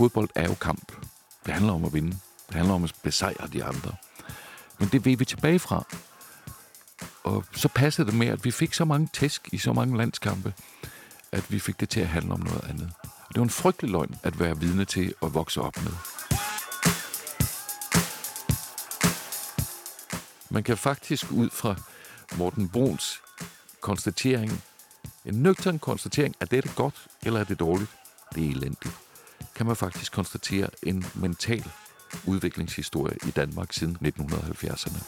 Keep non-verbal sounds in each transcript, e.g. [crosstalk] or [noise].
fodbold er jo kamp. Det handler om at vinde. Det handler om at besejre de andre. Men det ved vi tilbage fra. Og så passede det med, at vi fik så mange tæsk i så mange landskampe, at vi fik det til at handle om noget andet. Og det var en frygtelig løgn at være vidne til at vokse op med. Man kan faktisk ud fra Morten Bruns konstatering, en nøgtern konstatering, er det godt eller er det dårligt? Det er elendigt. Kan man faktisk konstatere en mental udviklingshistorie i Danmark siden 1970'erne.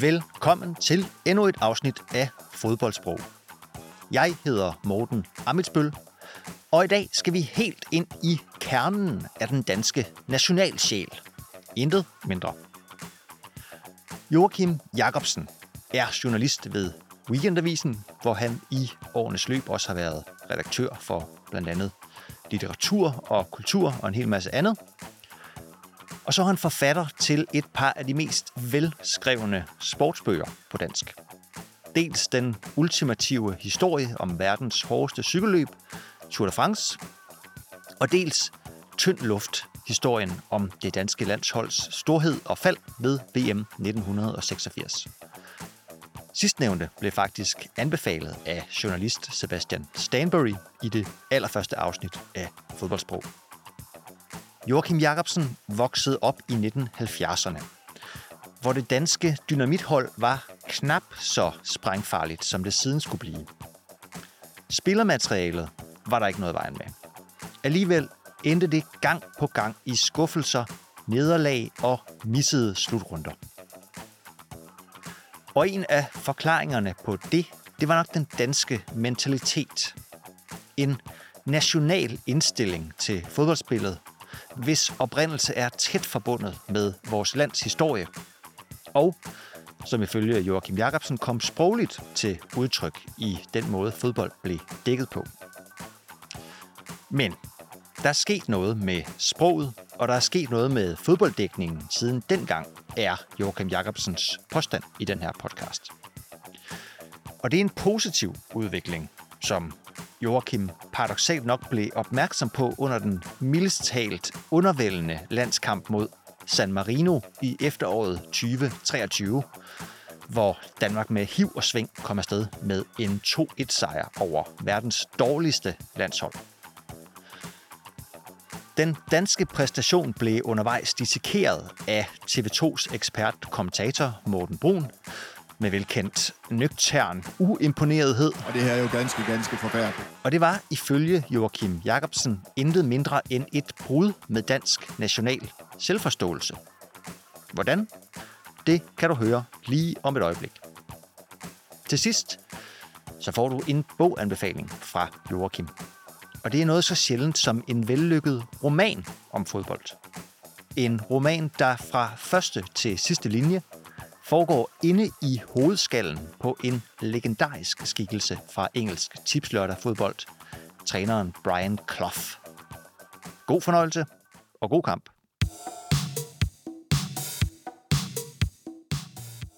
Velkommen til endnu et afsnit af Fodboldsprog. Jeg hedder Morten Amitsbøl, og i dag skal vi helt ind i kernen af den danske nationalsjæl. Intet mindre. Joachim Jacobsen er journalist ved Weekendavisen, hvor han i årenes løb også har været redaktør for blandt andet litteratur og kultur og en hel masse andet. Og så er han forfatter til et par af de mest velskrevne sportsbøger på dansk. Dels den ultimative historie om verdens hårdeste cykelløb, Tour de France, og dels Tynd Luft, historien om det danske landsholds storhed og fald ved VM 1986. Sidstnævnte blev faktisk anbefalet af journalist Sebastian Stanbury i det allerførste afsnit af Fodboldsprog. Joachim Jacobsen voksede op i 1970'erne, hvor det danske dynamithold var knap så sprængfarligt, som det siden skulle blive. Spillermaterialet var der ikke noget vejen med. Alligevel endte det gang på gang i skuffelser, nederlag og missede slutrunder. Og en af forklaringerne på det, det var nok den danske mentalitet. En national indstilling til fodboldspillet, hvis oprindelse er tæt forbundet med vores lands historie. Og som ifølge Joachim Jacobsen kom sprogligt til udtryk i den måde, fodbold blev dækket på. Men der er sket noget med sproget, og der er sket noget med fodbolddækningen siden dengang, er Joachim Jacobsens påstand i den her podcast. Og det er en positiv udvikling, som Joachim paradoxalt nok blev opmærksom på under den mildest talt undervældende landskamp mod San Marino i efteråret 2023, hvor Danmark med hiv og sving kom afsted med en 2-1-sejr over verdens dårligste landshold. Den danske præstation blev undervejs dissekeret af TV2's ekspert-kommentator Morten Brun, med velkendt nøgtern uimponerethed. Og det her er jo ganske, ganske forfærdeligt. Og det var ifølge Joachim Jacobsen intet mindre end et brud med dansk national selvforståelse. Hvordan? Det kan du høre lige om et øjeblik. Til sidst, så får du en boganbefaling fra Joachim. Og det er noget så sjældent som en vellykket roman om fodbold. En roman, der fra første til sidste linje foregår inde i hovedskallen på en legendarisk skikkelse fra engelsk tipslørdag fodbold, træneren Brian Clough. God fornøjelse og god kamp.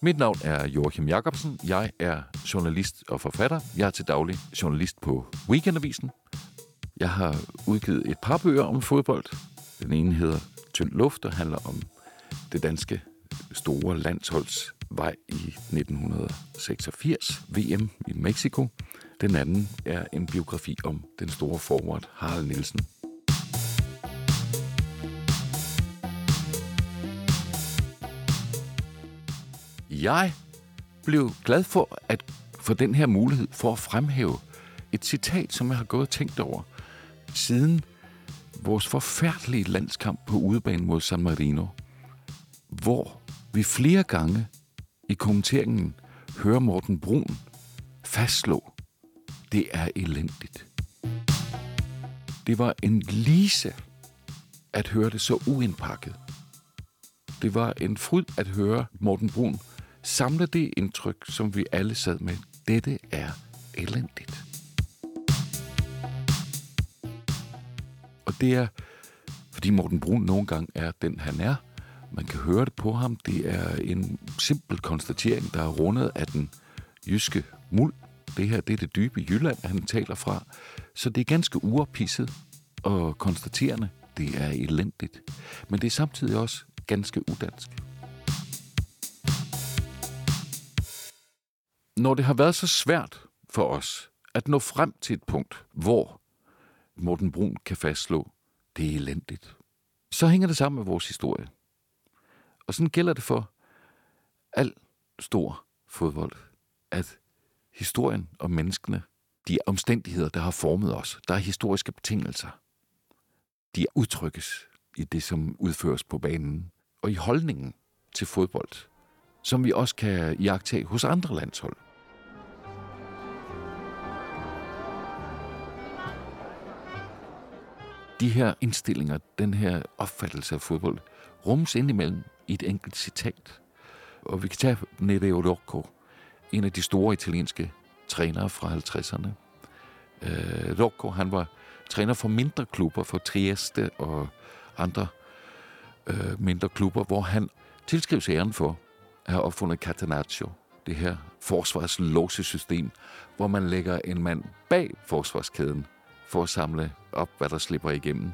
Mit navn er Joachim Jacobsen. Jeg er journalist og forfatter. Jeg er til daglig journalist på Weekendavisen. Jeg har udgivet et par bøger om fodbold. Den ene hedder Tynd Luft og handler om det danske store landsholds vej i 1986 VM i Mexico. Den anden er en biografi om den store forward Harald Nielsen. Jeg blev glad for at få den her mulighed for at fremhæve et citat, som jeg har gået og tænkt over siden vores forfærdelige landskamp på udebane mod San Marino, hvor vi flere gange i kommenteringen hører Morten Brun fastslå, det er elendigt. Det var en lise at høre det så uindpakket. Det var en fryd at høre Morten Brun samle det indtryk, som vi alle sad med. Dette er elendigt. Og det er, fordi Morten Brun nogle gange er den, han er, Man kan høre det på ham. Det er en simpel konstatering, der er rundet af den jyske muld. Det her det er det dybe Jylland, han taler fra. Så det er ganske uoppisset og konstaterende. Det er elendigt. Men det er samtidig også ganske udansk. Når det har været så svært for os at nå frem til et punkt, hvor Morten Brun kan fastslå, det er elendigt, så hænger det sammen med vores historie. Og sådan gælder det for al stor fodbold, at historien og menneskene, de omstændigheder, der har formet os, der er historiske betingelser, de udtrykkes i det, som udføres på banen, og i holdningen til fodbold, som vi også kan iagtage hos andre landshold. De her indstillinger, den her opfattelse af fodbold, rummes indimellem i et enkelt citat. Og vi kan tage Nereo Rocco, en af de store italienske trænere fra 50'erne. Uh, Rocco, han var træner for mindre klubber, for Trieste og andre uh, mindre klubber, hvor han tilskrives æren for at have opfundet Catenaccio, det her forsvarslåsesystem, hvor man lægger en mand bag forsvarskæden for at samle op, hvad der slipper igennem.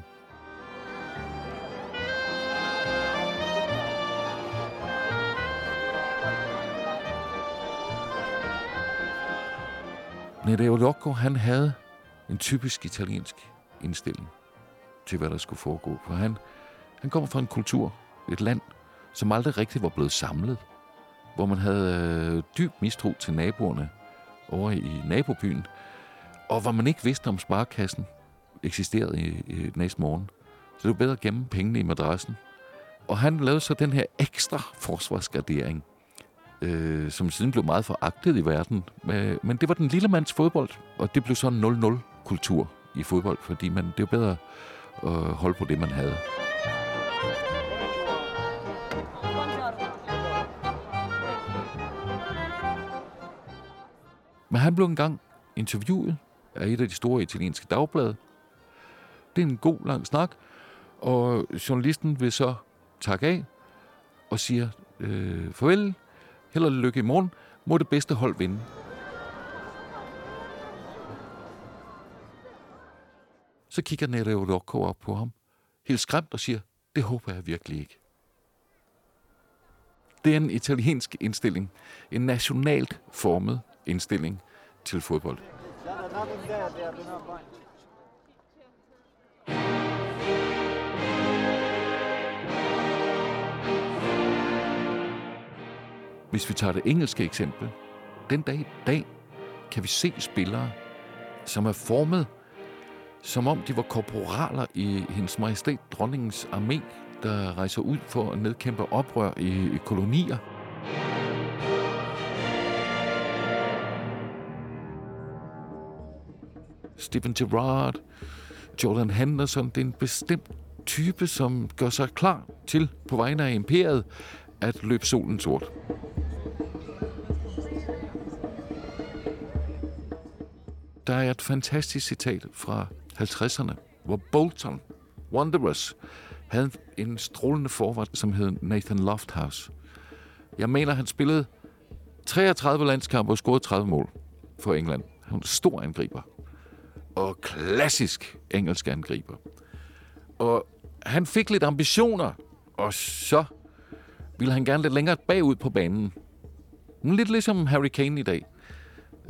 Nereo Rocco, han havde en typisk italiensk indstilling til, hvad der skulle foregå. For han, han kommer fra en kultur, et land, som aldrig rigtig var blevet samlet. Hvor man havde øh, dyb mistro til naboerne over i nabobyen. Og hvor man ikke vidste, om sparkassen eksisterede i, i næste morgen. Så det var bedre at gemme pengene i madrassen. Og han lavede så den her ekstra forsvarsgradering, øh, som siden blev meget foragtet i verden. Men det var den lille mands fodbold, og det blev så en 0-0-kultur i fodbold, fordi man, det var bedre at holde på det, man havde. Men han blev engang interviewet af et af de store italienske dagblade. Det er en god lang snak, og journalisten vil så takke af og siger øh, farvel, held og lykke i morgen, må det bedste hold vinde. Så kigger Nereo Rocco op på ham, helt skræmt og siger, det håber jeg virkelig ikke. Det er en italiensk indstilling, en nationalt formet indstilling til fodbold. Hvis vi tager det engelske eksempel, den dag i dag kan vi se spillere, som er formet, som om de var korporaler i hendes majestæt dronningens armé, der rejser ud for at nedkæmpe oprør i kolonier. Stephen Gerrard, Jordan Henderson, det er en bestemt type, som gør sig klar til på vegne af imperiet at løbe solen sort. Der er et fantastisk citat fra 50'erne, hvor Bolton Wanderers havde en strålende forvart, som hed Nathan Lofthouse. Jeg mener, han spillede 33 landskampe og scorede 30 mål for England. Han var en stor angriber. Og klassisk engelsk angriber. Og han fik lidt ambitioner, og så ville han gerne lidt længere bagud på banen. Lidt ligesom Harry Kane i dag.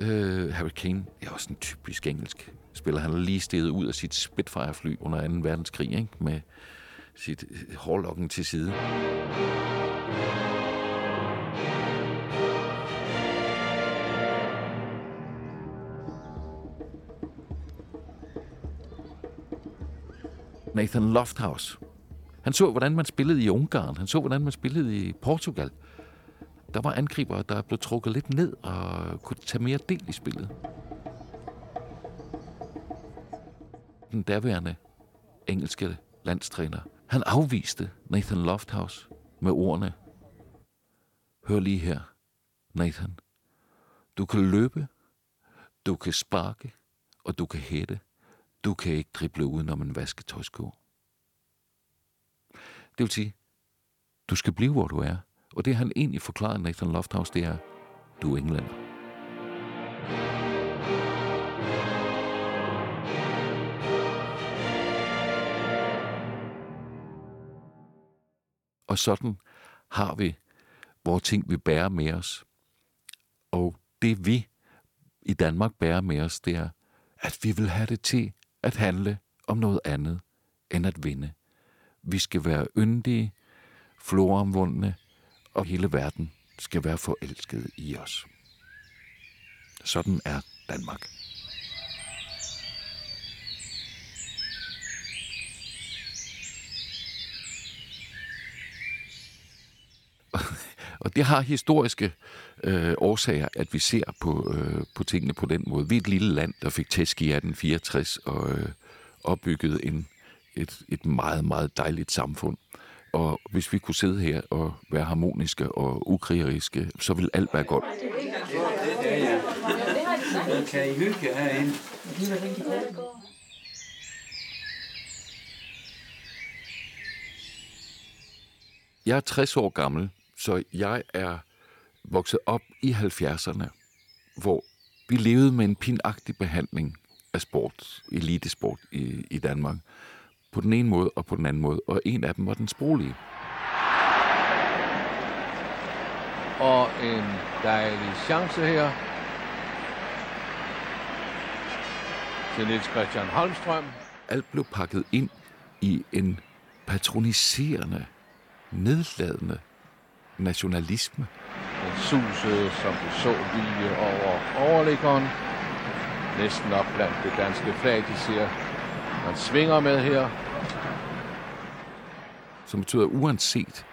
Uh, Harry Kane er også en typisk engelsk spiller. Han er lige steget ud af sit Spitfire-fly under 2. verdenskrig, ikke? med sit øh, hårlokken til side. Nathan Lofthouse. Han så, hvordan man spillede i Ungarn. Han så, hvordan man spillede i Portugal. Der var angriber, der blev trukket lidt ned og kunne tage mere del i spillet. Den daværende engelske landstræner, han afviste Nathan Lofthouse med ordene, Hør lige her, Nathan. Du kan løbe, du kan sparke, og du kan hætte. Du kan ikke drible udenom en vasketøjsko. Det vil sige, Du skal blive, hvor du er. Og det han egentlig forklarede Nathan Lofthouse, det er, du er englænder. Og sådan har vi vores ting, vi bærer med os. Og det vi i Danmark bærer med os, det er, at vi vil have det til at handle om noget andet end at vinde. Vi skal være yndige, floromvundne, og hele verden skal være forelsket i os. Sådan er Danmark. Og det har historiske øh, årsager, at vi ser på, øh, på tingene på den måde. Vi er et lille land, der fik tæsk i 1864 og øh, opbyggede en, et, et meget, meget dejligt samfund. Og hvis vi kunne sidde her og være harmoniske og ukrigeriske, så ville alt være godt. Kan I hygge herinde? Jeg er 60 år gammel, så jeg er vokset op i 70'erne, hvor vi levede med en pinagtig behandling af sport, elitesport i, i Danmark. På den ene måde og på den anden måde, og en af dem var den sproglige. Og en dejlig chance her. Til Niels Christian Holmstrøm. Alt blev pakket ind i en patroniserende, nedladende nationalisme. Den susede, som du så lige over overliggeren. Næsten op blandt det danske flag, de siger, man svinger med her. Som betyder, uanset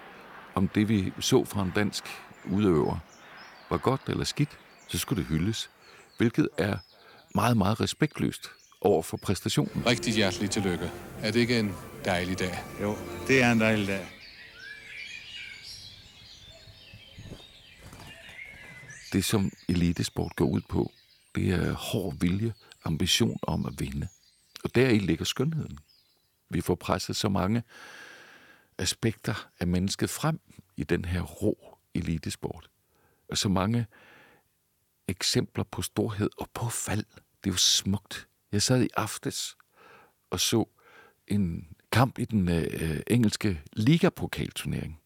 om det, vi så fra en dansk udøver, var godt eller skidt, så skulle det hyldes. Hvilket er meget, meget respektløst over for præstationen. Rigtig hjertelig tillykke. Er det ikke en dejlig dag? Jo, det er en dejlig dag. Det, som elitesport går ud på, det er hård vilje, ambition om at vinde. Og deri ligger skønheden. Vi får presset så mange aspekter af mennesket frem i den her rå elitesport. Og så mange eksempler på storhed og på fald. Det er jo smukt. Jeg sad i aftes og så en kamp i den øh, engelske ligapokalturnering.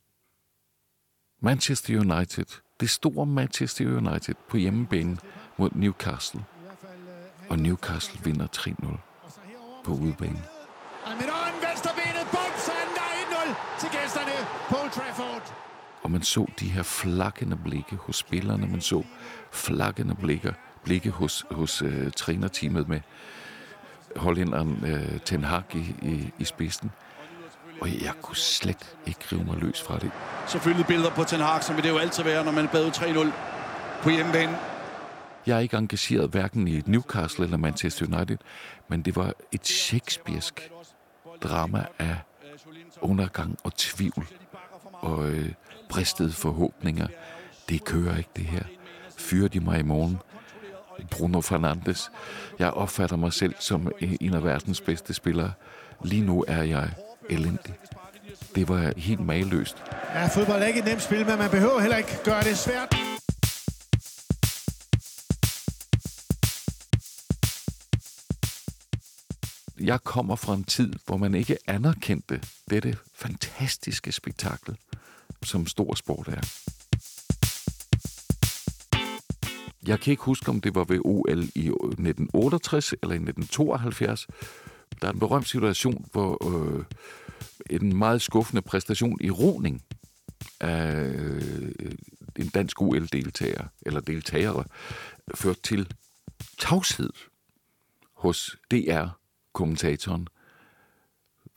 Manchester United, det store Manchester United på hjemmebane mod Newcastle. Og Newcastle vinder 3-0 på udebane. Almiron, venstrebenet, bum, så er den 1-0 til gæsterne på Trafford. Og man så de her flakkende blikke hos spillerne. Man så flakkende blikke, blikke hos, hos uh, trænerteamet med hollænderen uh, Ten Hag i, i, i spidsen. Og jeg kunne slet ikke rive mig løs fra det. Selvfølgelig billeder på Ten Hag, som vil det jo altid være, når man er bagud 3-0 på hjemmebane. Jeg er ikke engageret hverken i Newcastle eller Manchester United, men det var et shakespearsk drama af undergang og tvivl og øh, bristede forhåbninger. Det kører ikke, det her. Fyrer de mig i morgen? Bruno Fernandes. Jeg opfatter mig selv som en af verdens bedste spillere. Lige nu er jeg elendig. Det var helt mageløst. Ja, fodbold er ikke et nemt spil, men man behøver heller ikke gøre det svært. Jeg kommer fra en tid, hvor man ikke anerkendte dette fantastiske spektakel, som stor sport er. Jeg kan ikke huske, om det var ved OL i 1968 eller i 1972. Der er en berømt situation, hvor øh, en meget skuffende præstation i roning af øh, en dansk OL-deltager, eller deltagere, ført til tavshed hos DR-kommentatoren.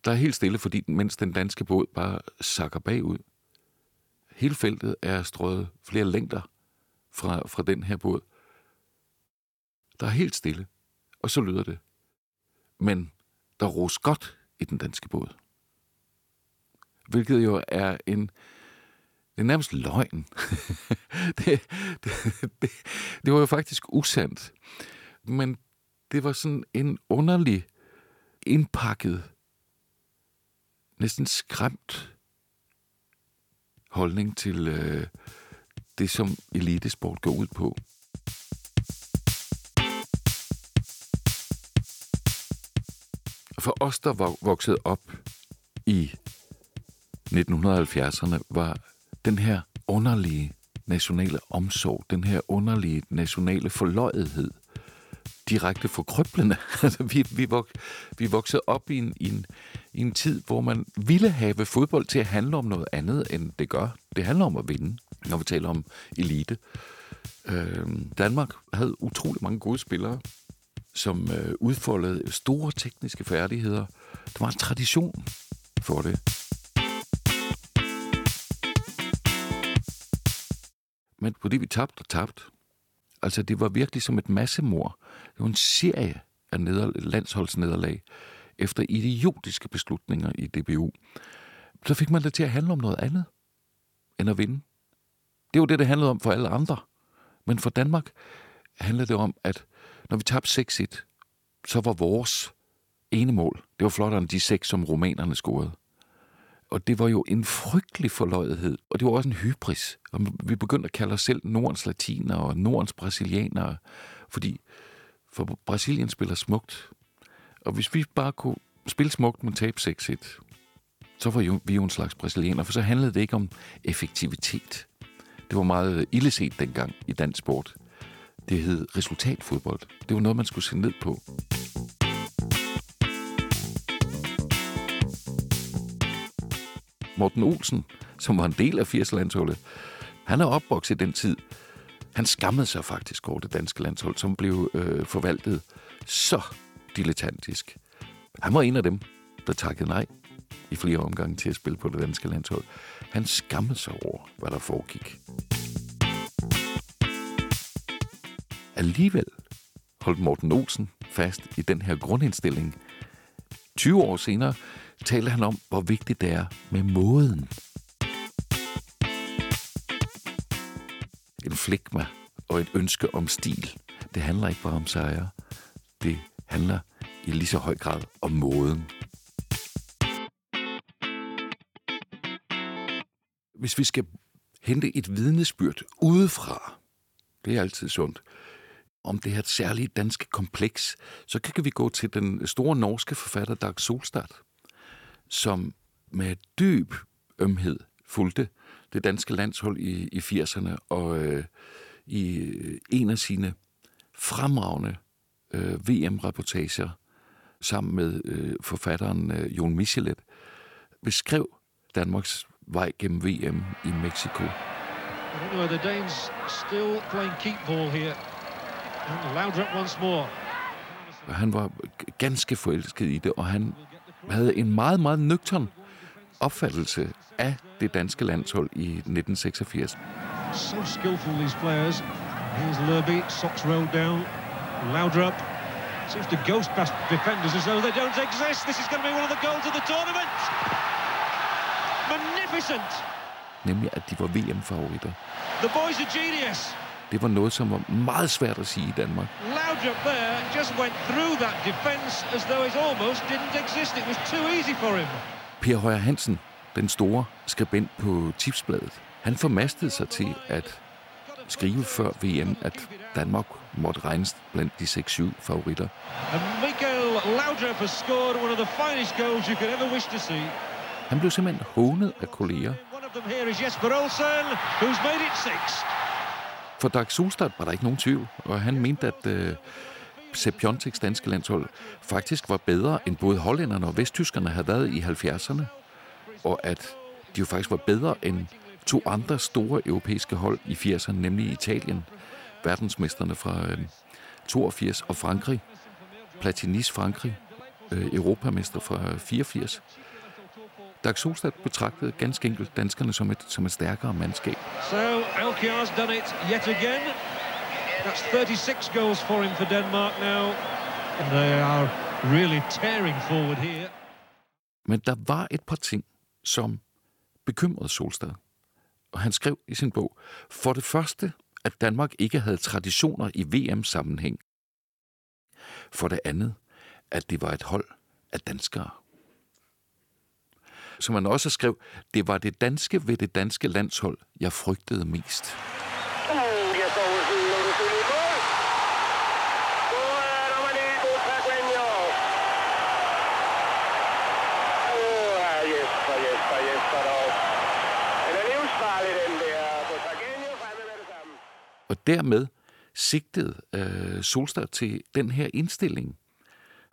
Der er helt stille, fordi mens den danske båd bare sakker bagud. Hele feltet er strøget flere længder fra, fra den her båd. Der er helt stille, og så lyder det. Men der ros godt i den danske båd. Hvilket jo er en, det er nærmest løgn. [laughs] det, det, det, det var jo faktisk usandt. Men det var sådan en underlig, indpakket, næsten skræmt holdning til øh, det, som elitesport går ud på. For os, der voksede op i 1970'erne, var den her underlige nationale omsorg, den her underlige nationale forløjethed, direkte forkrøblende. [laughs] Altså, vi, vi, vok, vi voksede op i en, i, en, i en tid, hvor man ville have fodbold til at handle om noget andet, end det gør. Det handler om at vinde, når vi taler om elite. Øh, Danmark havde utrolig mange gode spillere, som øh, udfoldede store tekniske færdigheder. Der var en tradition for det. Men fordi vi tabte og tabte, altså det var virkelig som et massemord. Det var en serie af neder, landsholdsnederlag efter idiotiske beslutninger i DBU. Så fik man det til at handle om noget andet end at vinde. Det var det, det handlede om for alle andre. Men for Danmark handlede det om, at når vi tabte 6-1, så var vores ene mål, det var flottere end de seks, som romanerne scorede. Og det var jo en frygtelig forløjethed, og det var også en hybris. Og vi begyndte at kalde os selv Nordens latiner og Nordens brasilianere, fordi for Brasilien spiller smukt. Og hvis vi bare kunne spille smukt, men tabe 6-1, så var vi jo en slags brasilianer, for så handlede det ikke om effektivitet. Det var meget illeset dengang i dansk sport. Det hed resultatfodbold. Det var noget, man skulle se ned på. Morten Olsen, som var en del af 80-landsholdet, han er opvokset i den tid. Han skammede sig faktisk over det danske landshold, som blev øh, forvaltet så dilettantisk. Han var en af dem, der takkede nej i flere omgange til at spille på det danske landshold. Han skammede sig over, hvad der foregik. Alligevel holdt Morten Olsen fast i den her grundindstilling. 20 år senere taler han om, hvor vigtigt det er med måden. En flegma og et ønske om stil. Det handler ikke bare om sejre. Det handler i lige så høj grad om måden. Hvis vi skal hente et vidnesbyrd udefra, det er altid sundt, om det her særlige danske kompleks, så kan vi gå til den store norske forfatter Dag Solstad, som med dyb ømhed fulgte det danske landshold i, i 80'erne, og øh, i øh, en af sine fremragende øh, VM-reportager sammen med øh, forfatteren øh, Jon Michelet, beskrev Danmarks vej gennem VM i Mexico. the Danes still playing keep ball here. Laudrup once more. Han var ganske forelsket i det, og han havde en meget, meget nøgtern opfattelse af det danske landshold i 1986. So skillful, these players. Here's Lerby, socks rolled down. Laudrup seems to ghost past defenders as though they don't exist. This is going to be one of the goals of the tournament. Magnificent. Nemlig, at de var VM-favoritter. The boys are genius. Det var noget, som var meget svært at sige i Danmark. Laudrup there just went through that defence as though it almost didn't exist. It was too easy for him. Per Højer Hansen, den store skribent på Tipsbladet, han formastede sig til at skrive før VM, at Danmark måtte regnes blandt de 6-7 favoritter. And Michael Laudrup has scored one of the finest goals you could ever wish to see. Han blev simpelthen hånet af kolleger. One of them here is Jesper Olsen, who's made it six. For Dag Solstad var der ikke nogen tvivl, og han mente, at øh, Sepp danske landshold faktisk var bedre end både hollænderne og vesttyskerne havde været i 70'erne, og at de jo faktisk var bedre end to andre store europæiske hold i 80'erne, nemlig Italien, verdensmesterne fra øh, 82 og Frankrig, Platinis Frankrig, øh, europamester fra 84. Dag Solstad betragtede ganske enkelt danskerne som et, som et stærkere mandskab. So Alkjaer's done it yet again. That's 36 goals for him for Denmark now. And they are really tearing forward here. Men der var et par ting, som bekymrede Solstad. Og han skrev i sin bog, for det første, at Danmark ikke havde traditioner i VM-sammenhæng. For det andet, at det var et hold af danskere som han også skrev, det var det danske ved det danske landshold, jeg frygtede mest. Og dermed sigtede øh, Solstad til den her indstilling.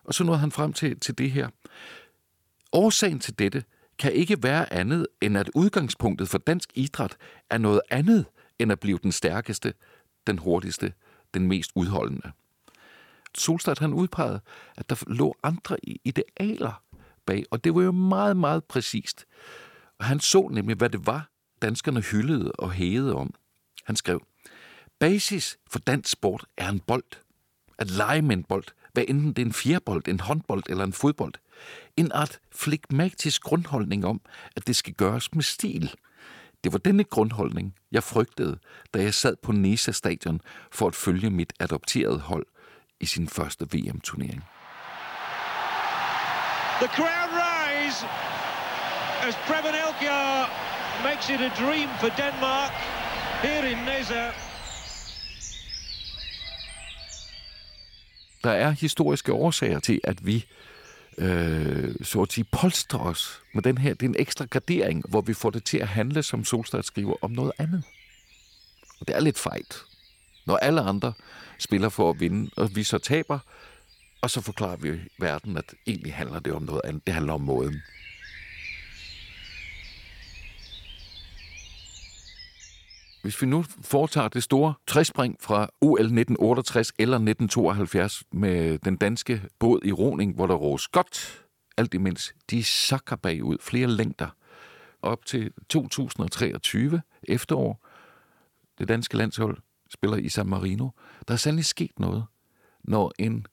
Og så nåede han frem til, til det her. Årsagen til dette kan ikke være andet, end at udgangspunktet for dansk idræt er noget andet, end at blive den stærkeste, den hurtigste, den mest udholdende. Solstad han udpegede, at der lå andre idealer bag, og det var jo meget, meget præcist. Og han så nemlig, hvad det var, danskerne hyldede og hævede om. Han skrev, Basis for dansk sport er en bold. At lege med en bold, hvad enten det er en fjerbold, en håndbold eller en fodbold. En art flegmatisk grundholdning om, at det skal gøres med stil. Det var denne grundholdning, jeg frygtede, da jeg sad på Nesa stadion for at følge mit adopterede hold i sin første VM-turnering. The crowd rise as Preben Elkjær makes it a dream for Denmark here in Nesa. Der er historiske årsager til, at vi øh, så at sige, polstrer os med den her. Det er en ekstra gradering, hvor vi får det til at handle, som Solstad skriver, om noget andet. Og det er lidt fejt. Når alle andre spiller for at vinde, og vi så taber, og så forklarer vi verden, at egentlig handler det om noget andet. Det handler om måden. Hvis vi nu foretager det store træspring fra OL 1968 eller 1972 med den danske båd i roning, hvor der rås godt, alt imens de sakker bagud flere længder op til 2023 efterår. Det danske landshold spiller i San Marino. Der er sandelig sket noget, når en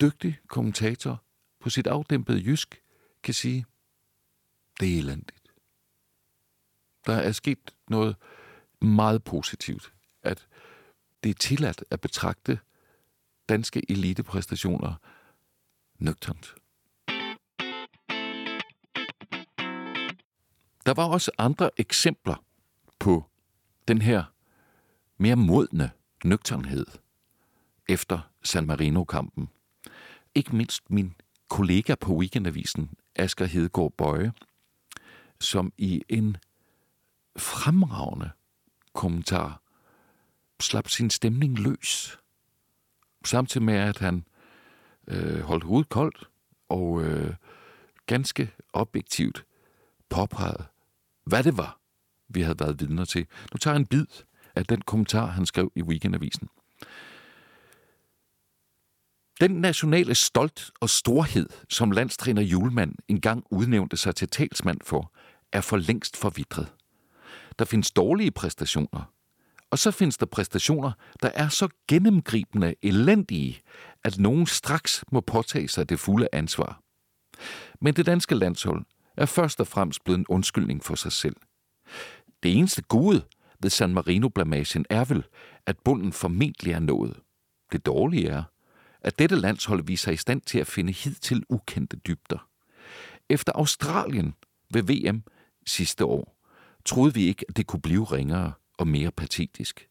dygtig kommentator på sit afdæmpede jysk kan sige, det er elendigt. Der er sket noget meget positivt, at det er tilladt at betragte danske elitepræstationer nøgternt. Der var også andre eksempler på den her mere modne nøgternhed efter San Marino-kampen. Ikke mindst min kollega på Weekendavisen, Asger Hedegaard Bøje, som i en fremragende kommentar slap sin stemning løs. Samtidig med, at han øh, holdt hovedet koldt og øh, ganske objektivt påpegede, hvad det var, vi havde været vidner til. Nu tager jeg en bid af den kommentar, han skrev i Weekendavisen. Den nationale stolt og storhed, som landstræner Julemand engang udnævnte sig til talsmand for, er for længst forvidret. Der findes dårlige præstationer, og så findes der præstationer, der er så gennemgribende elendige, at nogen straks må påtage sig det fulde ansvar. Men det danske landshold er først og fremmest blevet en undskyldning for sig selv. Det eneste gode ved San Marino-blamagen er vel, at bunden formentlig er nået. Det dårlige er, at dette landshold viser i stand til at finde hidtil ukendte dybder. Efter Australien ved VM sidste år, troede vi ikke, at det kunne blive ringere og mere patetisk.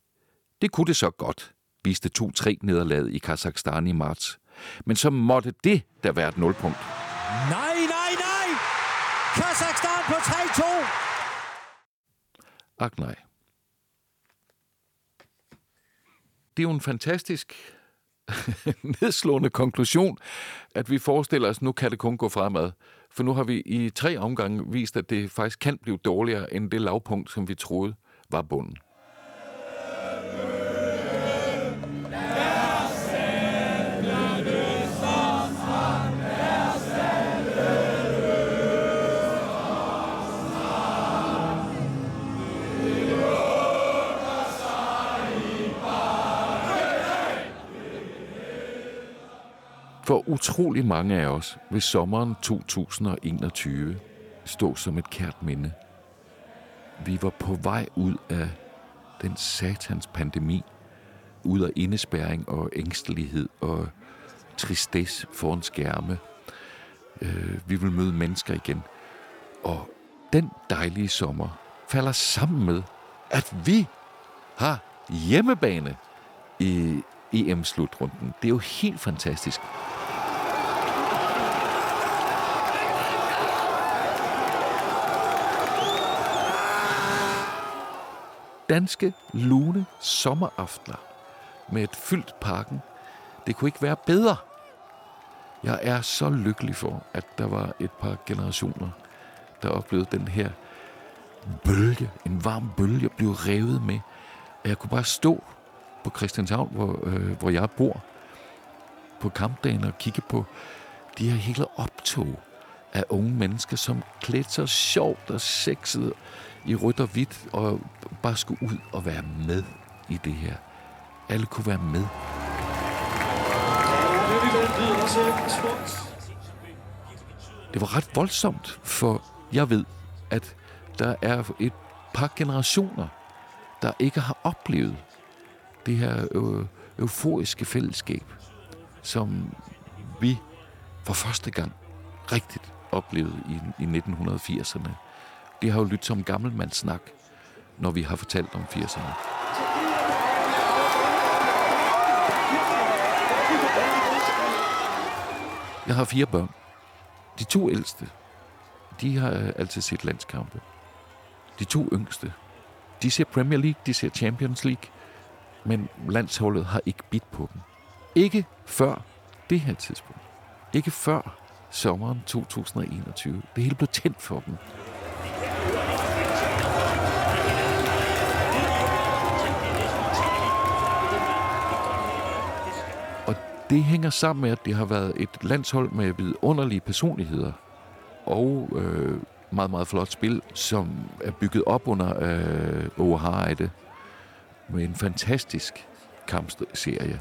Det kunne det så godt, viste 2-3 nederlaget i Kazakhstan i marts. Men så måtte det da være et nulpunkt. Nej, nej, nej! Kazakhstan på 3-2! Ak nej. Det er jo en fantastisk [laughs] nedslående konklusion, at vi forestiller os, at nu kan det kun gå fremad. For nu har vi i tre omgange vist, at det faktisk kan blive dårligere end det lavpunkt, som vi troede var bunden. For utrolig mange af os vil sommeren 2021 stå som et kært minde. Vi var på vej ud af den satans pandemi, ud af indespæring og ængstelighed og tristesse foran skærme. Øh, vi vil møde mennesker igen. Og den dejlige sommer falder sammen med, at vi har hjemmebane i EM-slutrunden. Det er jo helt fantastisk. Danske lune sommeraftener med et fyldt parken. Det kunne ikke være bedre. Jeg er så lykkelig for, at der var et par generationer, der oplevede den her bølge, en varm bølge, blev revet med. Og jeg kunne bare stå på Christianshavn, hvor, øh, hvor jeg bor, på kampdagen og kigge på de her hele optog af unge mennesker, som klædte sig sjovt og sexet i rødt og hvidt, og bare skulle ud og være med i det her. Alle kunne være med. Det var ret voldsomt, for jeg ved, at der er et par generationer, der ikke har oplevet det her øh, euforiske fællesskab, som vi for første gang rigtigt oplevede i, i 1980'erne. Det har jo lyttet som gammelmandssnak, når vi har fortalt om 80'erne. Jeg har fire børn. De to ældste, de har altid set landskampe. De to yngste, de ser Premier League, de ser Champions League, men landsholdet har ikke bidt på dem. Ikke før det her tidspunkt. Ikke før sommeren 2021. Det hele blev tændt for dem. Det hænger sammen med, at det har været et landshold med vidunderlige personligheder og øh, meget, meget flot spil, som er bygget op under øh, Oahaide med en fantastisk kampserie.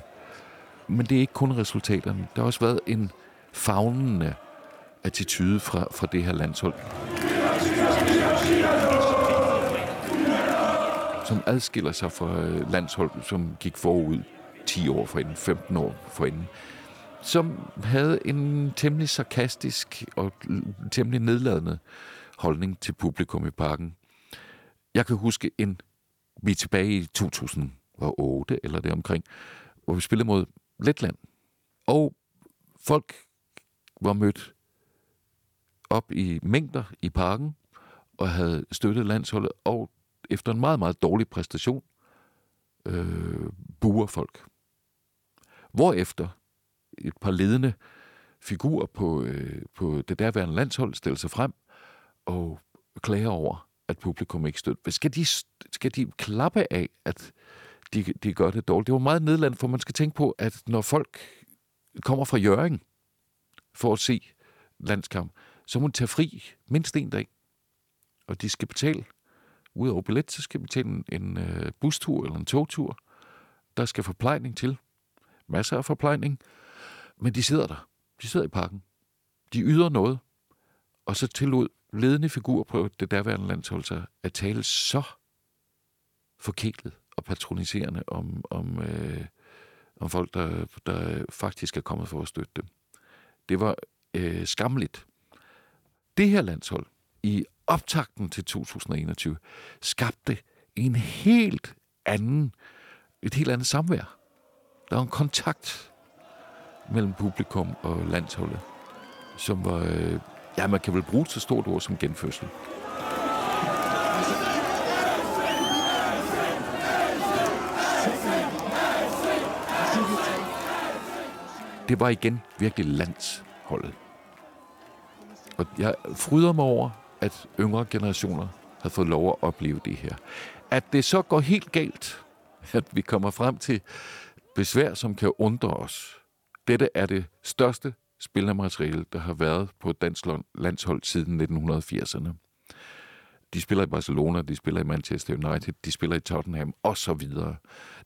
Men det er ikke kun resultaterne. Der har også været en fagnende attitude fra, fra det her landshold. Som adskiller sig fra øh, landshold, som gik forud 10 år forinden, 15 år forinden. Som havde en temmelig sarkastisk og temmelig nedladende holdning til publikum i parken. Jeg kan huske en, vi er tilbage i 2008 eller det omkring, hvor vi spillede mod Letland. Og folk var mødt op i mængder i parken og havde støttet landsholdet, og efter en meget, meget dårlig præstation, øh, buer folk. Hvorefter et par ledende figurer på, øh, på det derværende landshold stiller sig frem og klager over, at publikum ikke støtter. Skal de, skal de klappe af, at de, de gør det dårligt? Det var meget nedland, for man skal tænke på, at når folk kommer fra Jøring for at se landskamp, så må de tage fri mindst en dag. Og de skal betale, udover billet, så skal de betale en, en øh, bustur eller en togtur. Der skal forplejning til. Masser af forplejning. Men de sidder der. De sidder i parken. De yder noget. Og så tillod ledende figur på det daværende landshold sig at tale så forkælet og patroniserende om, om, øh, om folk, der, der faktisk er kommet for at støtte dem. Det var øh, skamligt. Det her landshold i optakten til 2021 skabte en helt anden, et helt andet samvær. Der var en kontakt mellem publikum og landsholdet, som var, øh, ja, man kan vel bruge så stort ord som genfødsel. Det var igen virkelig landsholdet. Og jeg fryder mig over, at yngre generationer har fået lov at opleve det her. At det så går helt galt, at vi kommer frem til besvær, som kan undre os. Dette er det største spillermateriale, der har været på dansk landshold siden 1980'erne. De spiller i Barcelona, de spiller i Manchester United, de spiller i Tottenham og så videre.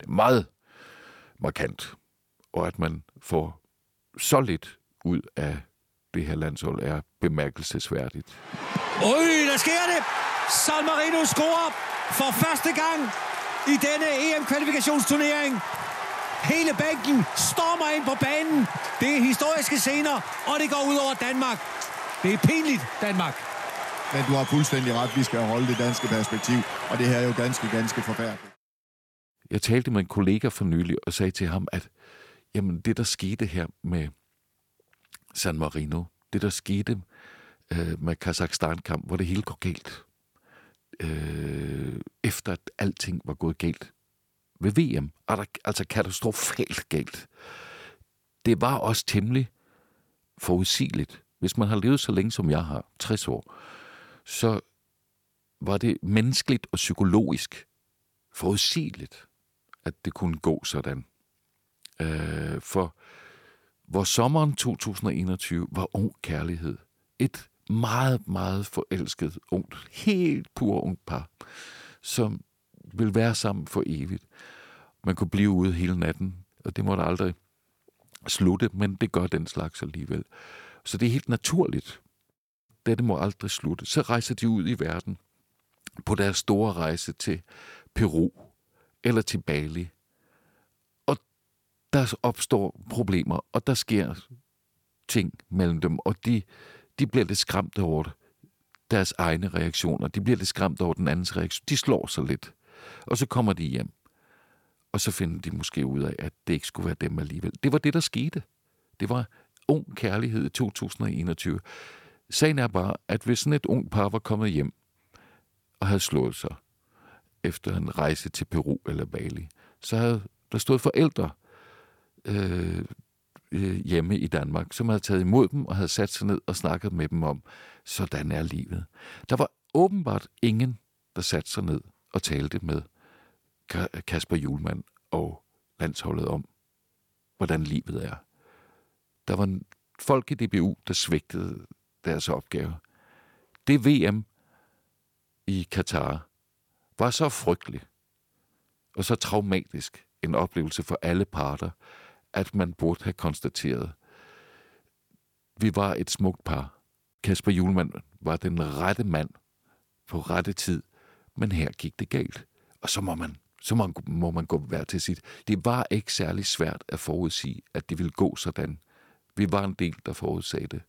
Det er meget markant. Og at man får så lidt ud af det her landshold er bemærkelsesværdigt. Øj, der sker det! San Marino scorer for første gang i denne EM-kvalifikationsturnering. Hele bænken stormer ind på banen. Det er historiske scener, og det går ud over Danmark. Det er pinligt, Danmark. Men du har fuldstændig ret, vi skal holde det danske perspektiv, og det her er jo ganske, ganske forfærdeligt. Jeg talte med en kollega for nylig og sagde til ham, at jamen, det, der skete her med San Marino, det, der skete øh, med Kazakhstan-kamp, hvor det hele går galt, øh, efter at alting var gået galt ved VM, altså katastrofalt galt, det var også temmelig forudsigeligt. Hvis man har levet så længe, som jeg har, 60 år, så var det menneskeligt og psykologisk forudsigeligt, at det kunne gå sådan. Øh, for hvor sommeren 2021 var ung kærlighed. Et meget, meget forelsket, ungt, helt pur ungt par, som vil være sammen for evigt. Man kunne blive ude hele natten, og det måtte aldrig slutte, men det gør den slags alligevel. Så det er helt naturligt. Dette må aldrig slutte. Så rejser de ud i verden på deres store rejse til Peru eller til Bali. Og der opstår problemer, og der sker ting mellem dem, og de, de bliver lidt skræmt over det. deres egne reaktioner. De bliver lidt skræmt over den andens reaktion. De slår sig lidt. Og så kommer de hjem. Og så finder de måske ud af, at det ikke skulle være dem alligevel. Det var det, der skete. Det var ung kærlighed i 2021. Sagen er bare, at hvis sådan et ung par var kommet hjem og havde slået sig efter en rejse til Peru eller Bali, så havde der stået forældre øh, øh, hjemme i Danmark, som havde taget imod dem og havde sat sig ned og snakket med dem om, sådan er livet. Der var åbenbart ingen, der satte sig ned og talte med Kasper Julemand og landsholdet om, hvordan livet er. Der var folk i DBU, der svigtede deres opgave. Det VM i Katar var så frygtelig og så traumatisk en oplevelse for alle parter, at man burde have konstateret, vi var et smukt par. Kasper Julemand var den rette mand på rette tid, men her gik det galt. Og så må man, så må man, må man gå hver til sit. Det var ikke særlig svært at forudsige, at det ville gå sådan. Vi var en del, der forudsagde det.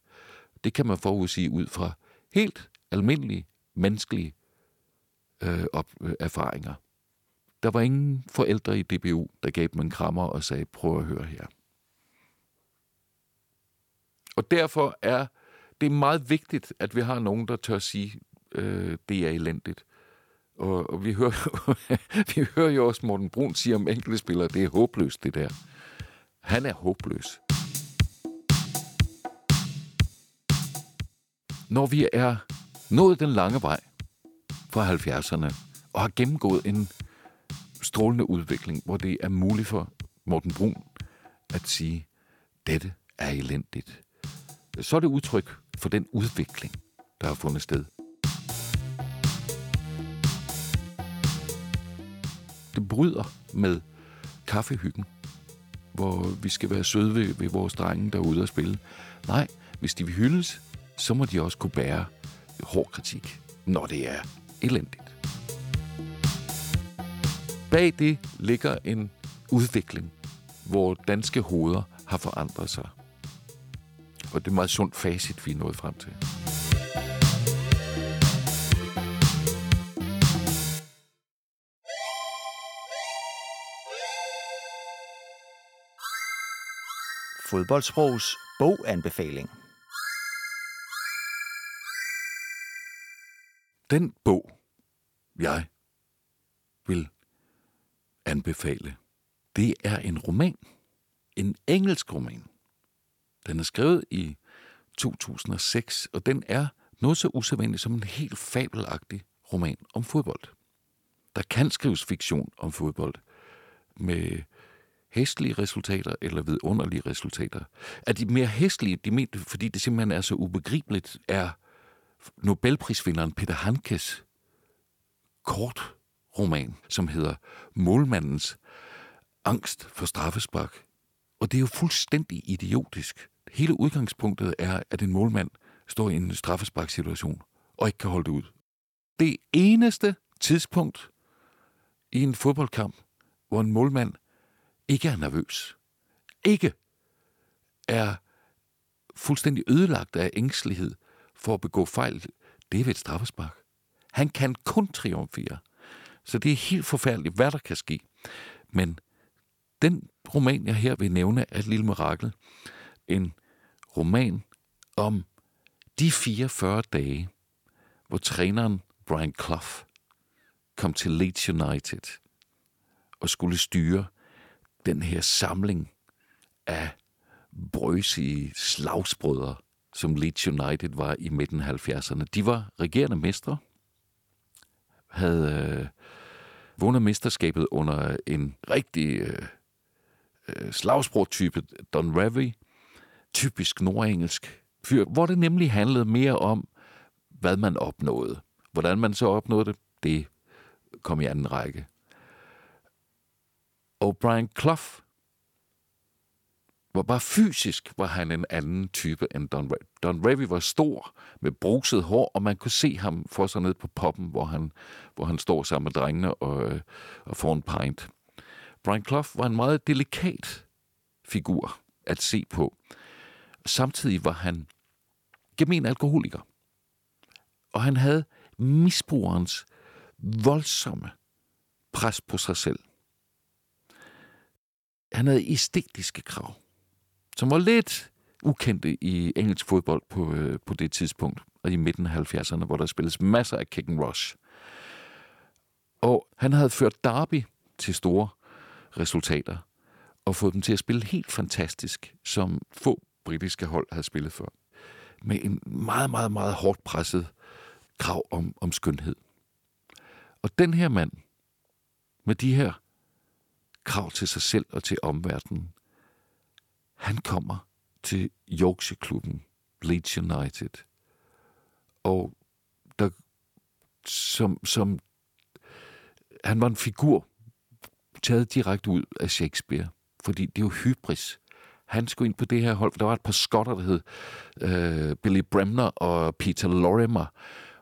Det kan man forudsige ud fra helt almindelige menneskelige øh, op, øh, erfaringer. Der var ingen forældre i DBU, der gav dem en krammer og sagde, prøv at høre her. Og derfor er det meget vigtigt, at vi har nogen, der tør sige, øh, det er elendigt. Og, og vi, hører, [laughs] vi hører jo også Morten Brun sige om enkelte spillere, det er håbløst det der. Han er håbløs. Når vi er nået den lange vej fra 70'erne og har gennemgået en strålende udvikling, hvor det er muligt for Morten Brun at sige, dette er elendigt, så er det udtryk for den udvikling, der har fundet sted. Det bryder med kaffehyggen, hvor vi skal være søde ved, ved vores drenge derude og spille. Nej, hvis de vil hyldes, så må de også kunne bære hård kritik, når det er elendigt. Bag det ligger en udvikling, hvor danske hoveder har forandret sig. Og det er meget sundt facit, vi er nået frem til. Fodboldsprogs boganbefaling. Den bog, jeg vil anbefale, det er en roman. En engelsk roman. Den er skrevet i 2006, og den er noget så usædvanligt som en helt fabelagtig roman om fodbold. Der kan skrives fiktion om fodbold med hæstlige resultater eller vidunderlige resultater. Er de mere hæstlige, de mente, fordi det simpelthen er så ubegribeligt, er Nobelprisvinderen Peter Hankes kort roman, som hedder Målmandens angst for straffespark. Og det er jo fuldstændig idiotisk. Hele udgangspunktet er, at en målmand står i en straffesparksituation og ikke kan holde det ud. Det eneste tidspunkt i en fodboldkamp, hvor en målmand ikke er nervøs, ikke er fuldstændig ødelagt af ængstelighed for at begå fejl, det er ved et straffespark. Han kan kun triumfere. Så det er helt forfærdeligt, hvad der kan ske. Men den roman, jeg her vil nævne, er et lille mirakel. En roman om de 44 dage, hvor træneren Brian Clough kom til Leeds United og skulle styre den her samling af brøsige slagsbrødre, som Leeds United var i midten af 70'erne. De var regerende mestre, havde øh, vundet mesterskabet under en rigtig øh, øh, Don Revy, typisk nordengelsk fyr, hvor det nemlig handlede mere om, hvad man opnåede. Hvordan man så opnåede det, det kom i anden række. O'Brien Clough var bare fysisk var han en anden type end Don Revy. Don Revy var stor med bruset hår, og man kunne se ham for sig ned på poppen, hvor han, hvor han står sammen med drengene og, øh, og får en pint. Brian Clough var en meget delikat figur at se på. Samtidig var han gemen alkoholiker. Og han havde misbrugerens voldsomme pres på sig selv. Han havde æstetiske krav, som var lidt ukendte i engelsk fodbold på, øh, på det tidspunkt, og i midten af 70'erne, hvor der spilles masser af kick and rush. Og han havde ført Derby til store resultater, og fået dem til at spille helt fantastisk, som få britiske hold havde spillet før. Med en meget, meget, meget hårdt presset krav om, om skønhed. Og den her mand, med de her krav til sig selv og til omverdenen, han kommer til Yorkshire-klubben, Leeds United. Og der, som, som, han var en figur taget direkte ud af Shakespeare, fordi det er jo hybris. Han skulle ind på det her hold, der var et par skotter, der hed øh, Billy Bremner og Peter Lorimer,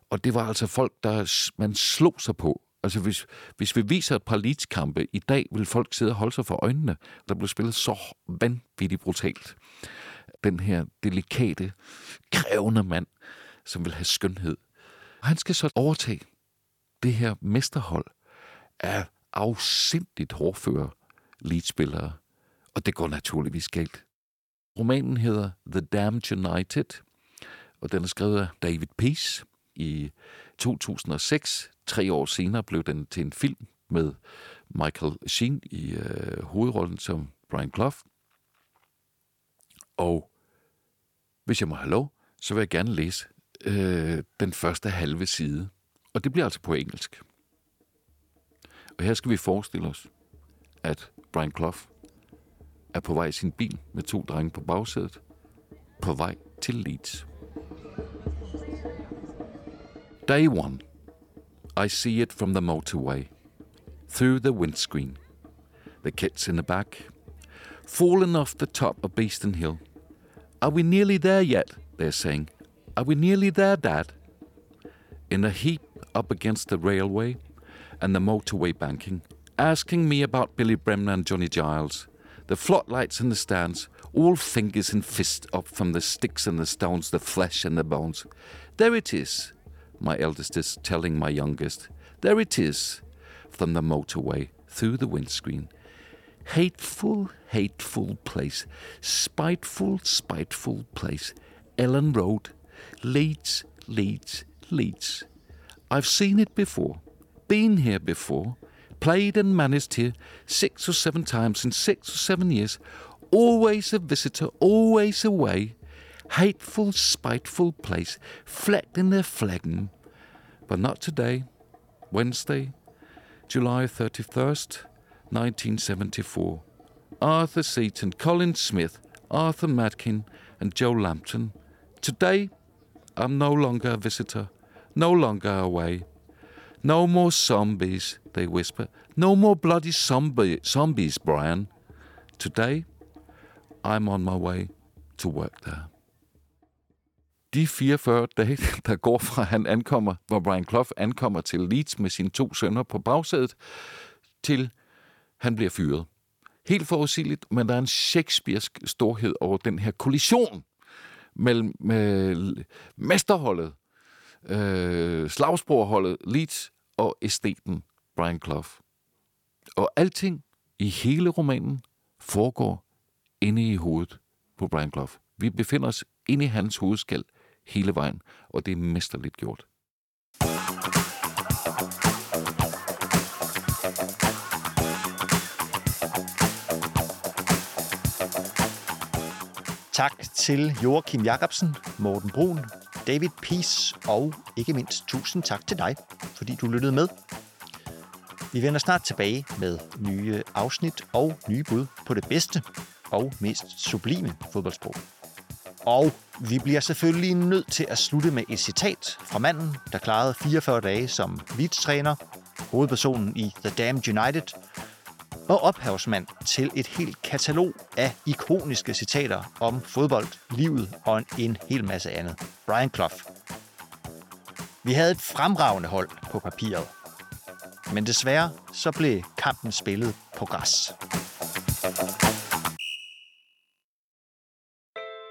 og det var altså folk, der man slog sig på. Altså hvis, hvis vi viser et par leeds i dag, vil folk sidde og holde sig for øjnene. Der blev spillet så vanvittigt brutalt. Den her delikate, krævende mand, som vil have skønhed. Og han skal så overtage det her mesterhold af afsindigt hårdfører leadspillere. Og det går naturligvis galt. Romanen hedder The Damned United, og den er skrevet af David Peace i 2006. Tre år senere blev den til en film med Michael Sheen i øh, hovedrollen som Brian Clough. Og hvis jeg må have lov, så vil jeg gerne læse øh, den første halve side. Og det bliver altså på engelsk. Og her skal vi forestille os, at Brian Clough er på vej i sin bil med to drenge på bagsædet, på vej til Leeds. Day one. I see it from the motorway, through the windscreen. The kids in the back, fallen off the top of Beeston Hill. Are we nearly there yet? They're saying. Are we nearly there, Dad? In a heap up against the railway and the motorway banking, asking me about Billy Bremner and Johnny Giles, the floodlights in the stands, all fingers and fists up from the sticks and the stones, the flesh and the bones. There it is, my eldest is telling my youngest. There it is, from the motorway, through the windscreen. Hateful, hateful place. Spiteful, spiteful place. Ellen Road. Leeds, Leeds, Leeds. I've seen it before. Been here before. Played and managed here six or seven times in six or seven years. Always a visitor, always away. Hateful, spiteful place, flecked in their flagging. But not today. Wednesday, July 31st, 1974. Arthur Seaton, Colin Smith, Arthur Madkin, and Joe Lampton. Today, I'm no longer a visitor, no longer away. No more zombies, they whisper. No more bloody zombie, zombies, Brian. Today, I'm on my way to work there. De 44 dage, [laughs] der går fra han ankommer, hvor Brian Clough ankommer til Leeds med sine to sønner på bagsædet, til han bliver fyret. Helt forudsigeligt, men der er en shakespearsk storhed over den her kollision mellem med mesterholdet øh, slagsporholdet Leeds og æsteten Brian Clough. Og alting i hele romanen foregår inde i hovedet på Brian Clough. Vi befinder os inde i hans hovedskal hele vejen, og det er mesterligt gjort. Tak til Joachim Jacobsen, Morten Brun, David Peace og ikke mindst tusind tak til dig, fordi du lyttede med. Vi vender snart tilbage med nye afsnit og nye bud på det bedste og mest sublime fodboldsprog. Og vi bliver selvfølgelig nødt til at slutte med et citat fra manden, der klarede 44 dage som Leeds-træner, hovedpersonen i The Damned United, og ophavsmand til et helt katalog af ikoniske citater om fodbold, livet og en, en hel masse andet. Brian Clough. Vi havde et fremragende hold på papiret, men desværre så blev kampen spillet på græs.